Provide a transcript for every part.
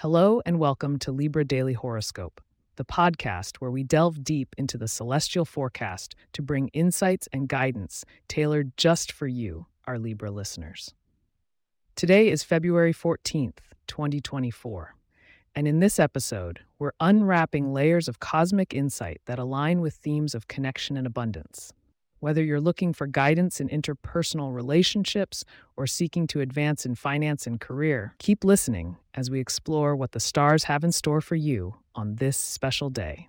Hello and welcome to Libra Daily Horoscope, the podcast where we delve deep into the celestial forecast to bring insights and guidance tailored just for you, our Libra listeners. Today is February 14th, 2024, and in this episode, we're unwrapping layers of cosmic insight that align with themes of connection and abundance. Whether you're looking for guidance in interpersonal relationships or seeking to advance in finance and career, keep listening as we explore what the stars have in store for you on this special day.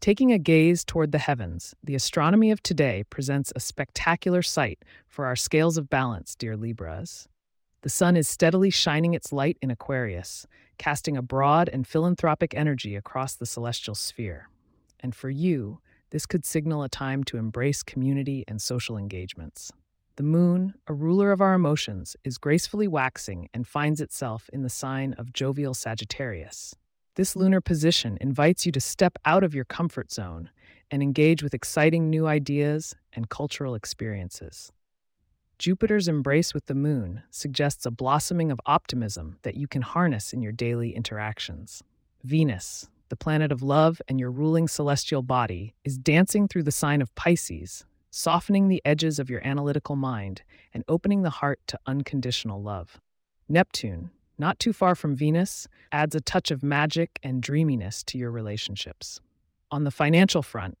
Taking a gaze toward the heavens, the astronomy of today presents a spectacular sight for our scales of balance, dear Libras. The sun is steadily shining its light in Aquarius, casting a broad and philanthropic energy across the celestial sphere. And for you, this could signal a time to embrace community and social engagements. The moon, a ruler of our emotions, is gracefully waxing and finds itself in the sign of jovial Sagittarius. This lunar position invites you to step out of your comfort zone and engage with exciting new ideas and cultural experiences. Jupiter's embrace with the moon suggests a blossoming of optimism that you can harness in your daily interactions. Venus, the planet of love and your ruling celestial body, is dancing through the sign of Pisces, softening the edges of your analytical mind and opening the heart to unconditional love. Neptune, not too far from Venus, adds a touch of magic and dreaminess to your relationships. On the financial front,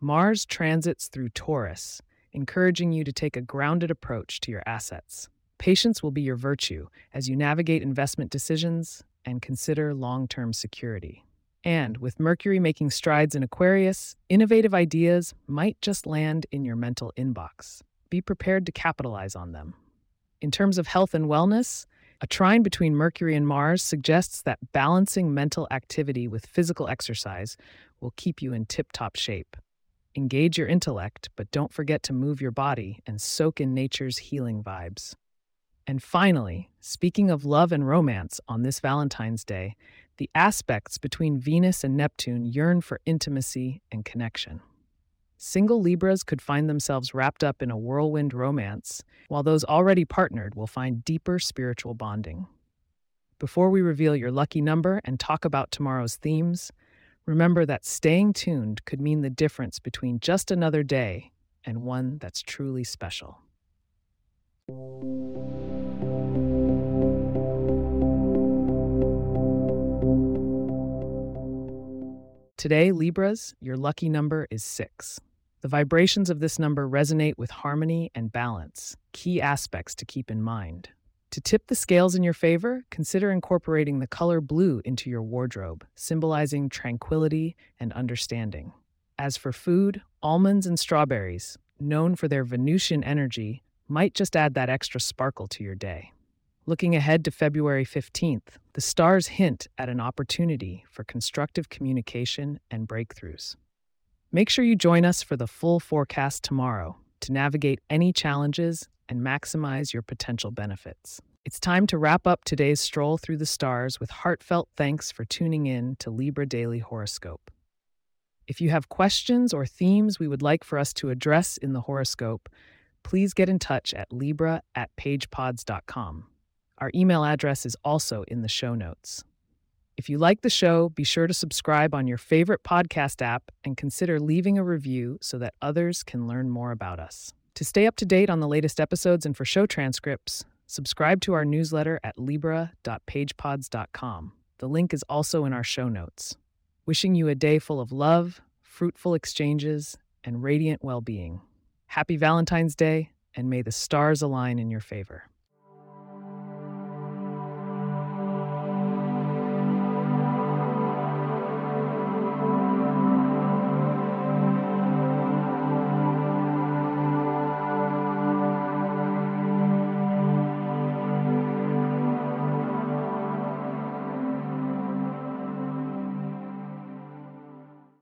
Mars transits through Taurus, encouraging you to take a grounded approach to your assets. Patience will be your virtue as you navigate investment decisions and consider long term security. And with Mercury making strides in Aquarius, innovative ideas might just land in your mental inbox. Be prepared to capitalize on them. In terms of health and wellness, a trine between Mercury and Mars suggests that balancing mental activity with physical exercise will keep you in tip top shape. Engage your intellect, but don't forget to move your body and soak in nature's healing vibes. And finally, speaking of love and romance on this Valentine's Day, the aspects between Venus and Neptune yearn for intimacy and connection. Single Libras could find themselves wrapped up in a whirlwind romance, while those already partnered will find deeper spiritual bonding. Before we reveal your lucky number and talk about tomorrow's themes, Remember that staying tuned could mean the difference between just another day and one that's truly special. Today, Libras, your lucky number is six. The vibrations of this number resonate with harmony and balance, key aspects to keep in mind. To tip the scales in your favor, consider incorporating the color blue into your wardrobe, symbolizing tranquility and understanding. As for food, almonds and strawberries, known for their Venusian energy, might just add that extra sparkle to your day. Looking ahead to February 15th, the stars hint at an opportunity for constructive communication and breakthroughs. Make sure you join us for the full forecast tomorrow to navigate any challenges and maximize your potential benefits. It's time to wrap up today's stroll through the stars with heartfelt thanks for tuning in to Libra Daily Horoscope. If you have questions or themes we would like for us to address in the horoscope, please get in touch at libra at pagepods.com. Our email address is also in the show notes. If you like the show, be sure to subscribe on your favorite podcast app and consider leaving a review so that others can learn more about us. To stay up to date on the latest episodes and for show transcripts, subscribe to our newsletter at libra.pagepods.com. The link is also in our show notes. Wishing you a day full of love, fruitful exchanges, and radiant well being. Happy Valentine's Day, and may the stars align in your favor.